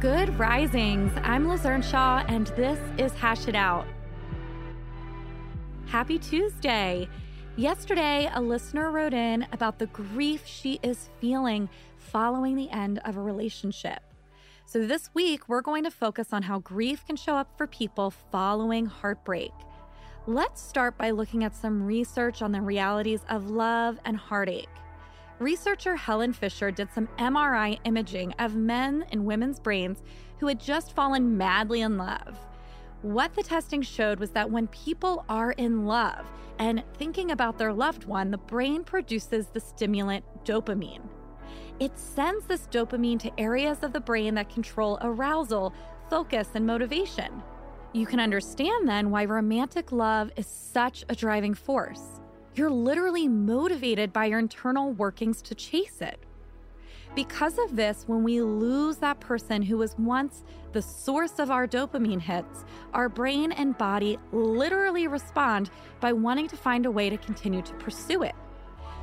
Good risings. I'm Liz Earnshaw, and this is Hash It Out. Happy Tuesday. Yesterday, a listener wrote in about the grief she is feeling following the end of a relationship. So, this week, we're going to focus on how grief can show up for people following heartbreak. Let's start by looking at some research on the realities of love and heartache. Researcher Helen Fisher did some MRI imaging of men and women's brains who had just fallen madly in love. What the testing showed was that when people are in love and thinking about their loved one, the brain produces the stimulant dopamine. It sends this dopamine to areas of the brain that control arousal, focus, and motivation. You can understand then why romantic love is such a driving force. You're literally motivated by your internal workings to chase it. Because of this, when we lose that person who was once the source of our dopamine hits, our brain and body literally respond by wanting to find a way to continue to pursue it.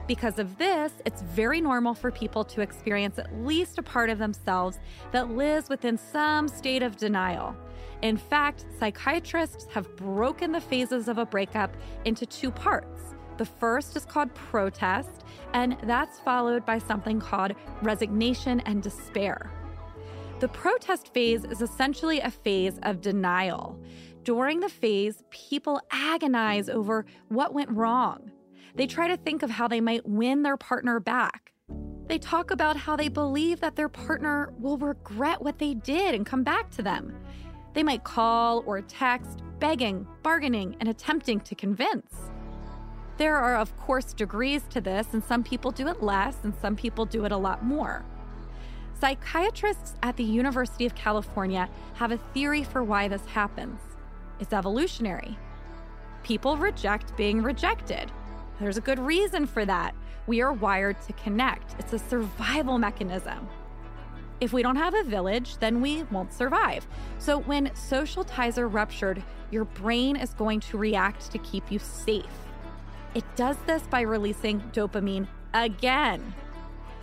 Because of this, it's very normal for people to experience at least a part of themselves that lives within some state of denial. In fact, psychiatrists have broken the phases of a breakup into two parts the first is called protest, and that's followed by something called resignation and despair. The protest phase is essentially a phase of denial. During the phase, people agonize over what went wrong. They try to think of how they might win their partner back. They talk about how they believe that their partner will regret what they did and come back to them. They might call or text, begging, bargaining, and attempting to convince. There are, of course, degrees to this, and some people do it less, and some people do it a lot more. Psychiatrists at the University of California have a theory for why this happens it's evolutionary. People reject being rejected. There's a good reason for that. We are wired to connect, it's a survival mechanism. If we don't have a village, then we won't survive. So when social ties are ruptured, your brain is going to react to keep you safe. It does this by releasing dopamine again,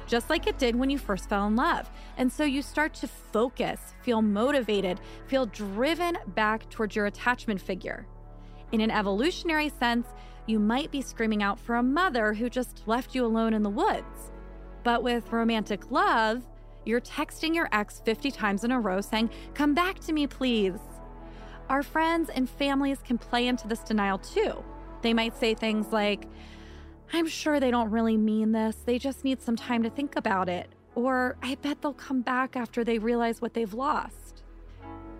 just like it did when you first fell in love. And so you start to focus, feel motivated, feel driven back towards your attachment figure. In an evolutionary sense, you might be screaming out for a mother who just left you alone in the woods. But with romantic love, you're texting your ex 50 times in a row saying, Come back to me, please. Our friends and families can play into this denial too. They might say things like, I'm sure they don't really mean this. They just need some time to think about it. Or I bet they'll come back after they realize what they've lost.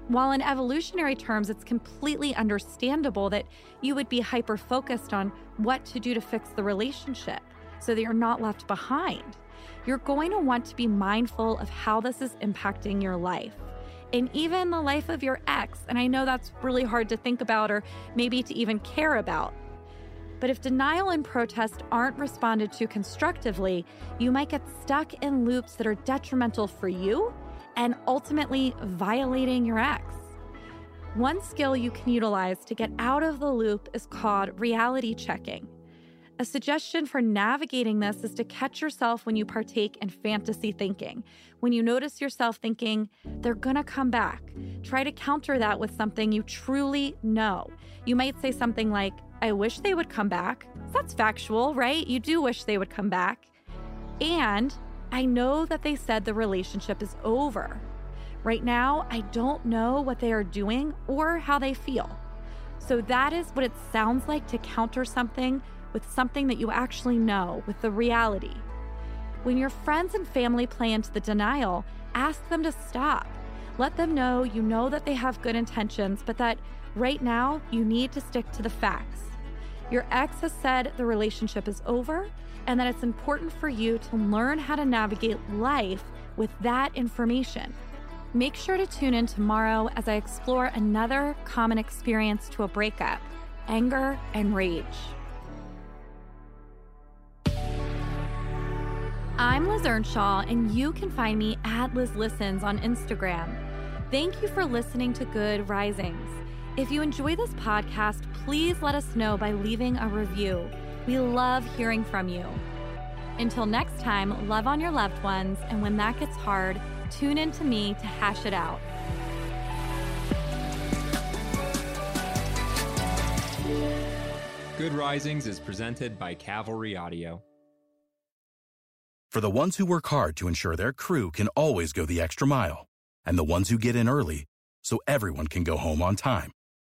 While in evolutionary terms, it's completely understandable that you would be hyper focused on what to do to fix the relationship so that you're not left behind. You're going to want to be mindful of how this is impacting your life and even the life of your ex. And I know that's really hard to think about or maybe to even care about. But if denial and protest aren't responded to constructively, you might get stuck in loops that are detrimental for you and ultimately violating your ex. One skill you can utilize to get out of the loop is called reality checking. A suggestion for navigating this is to catch yourself when you partake in fantasy thinking. When you notice yourself thinking, they're gonna come back, try to counter that with something you truly know. You might say something like, I wish they would come back. That's factual, right? You do wish they would come back. And I know that they said the relationship is over. Right now, I don't know what they are doing or how they feel. So that is what it sounds like to counter something with something that you actually know, with the reality. When your friends and family play into the denial, ask them to stop. Let them know you know that they have good intentions, but that right now you need to stick to the facts. Your ex has said the relationship is over and that it's important for you to learn how to navigate life with that information. Make sure to tune in tomorrow as I explore another common experience to a breakup anger and rage. I'm Liz Earnshaw, and you can find me at Liz Listens on Instagram. Thank you for listening to Good Risings. If you enjoy this podcast, please let us know by leaving a review. We love hearing from you. Until next time, love on your loved ones, and when that gets hard, tune in to me to hash it out. Good Risings is presented by Cavalry Audio. For the ones who work hard to ensure their crew can always go the extra mile, and the ones who get in early so everyone can go home on time,